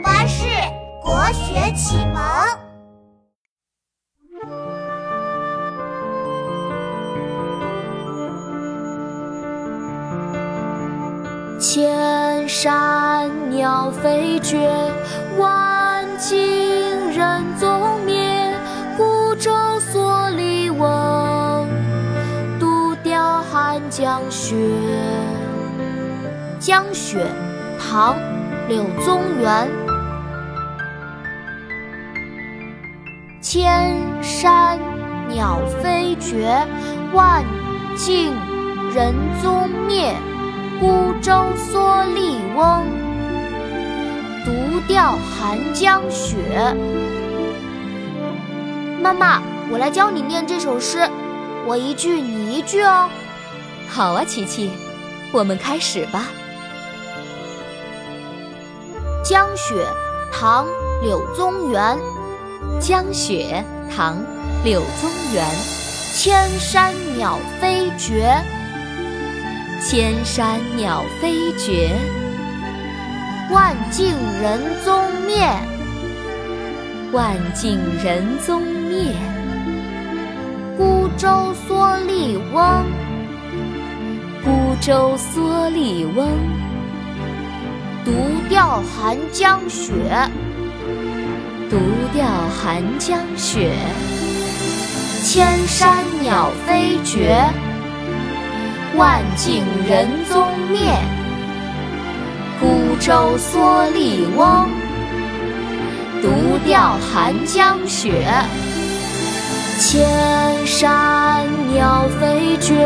巴士国学启蒙。千山鸟飞绝，万径人踪灭。孤舟蓑笠翁，独钓寒江雪。江雪，唐·柳宗元。千山鸟飞绝，万径人踪灭。孤舟蓑笠翁，独钓寒江雪。妈妈，我来教你念这首诗，我一句你一句哦。好啊，琪琪，我们开始吧。江雪，唐·柳宗元。江雪，唐·柳宗元。千山鸟飞绝。千山鸟飞绝，万径人踪灭。万径人踪灭。孤舟蓑笠翁，孤舟蓑笠翁。独钓寒江雪，独钓寒江雪。千山鸟飞绝。万径人踪灭，孤舟蓑笠翁，独钓寒江雪。千山鸟飞绝，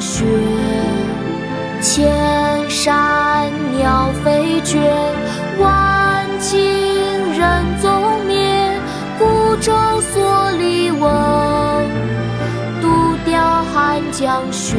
雪。千山鸟飞绝，万径人踪灭，孤舟蓑笠翁，独钓寒江雪。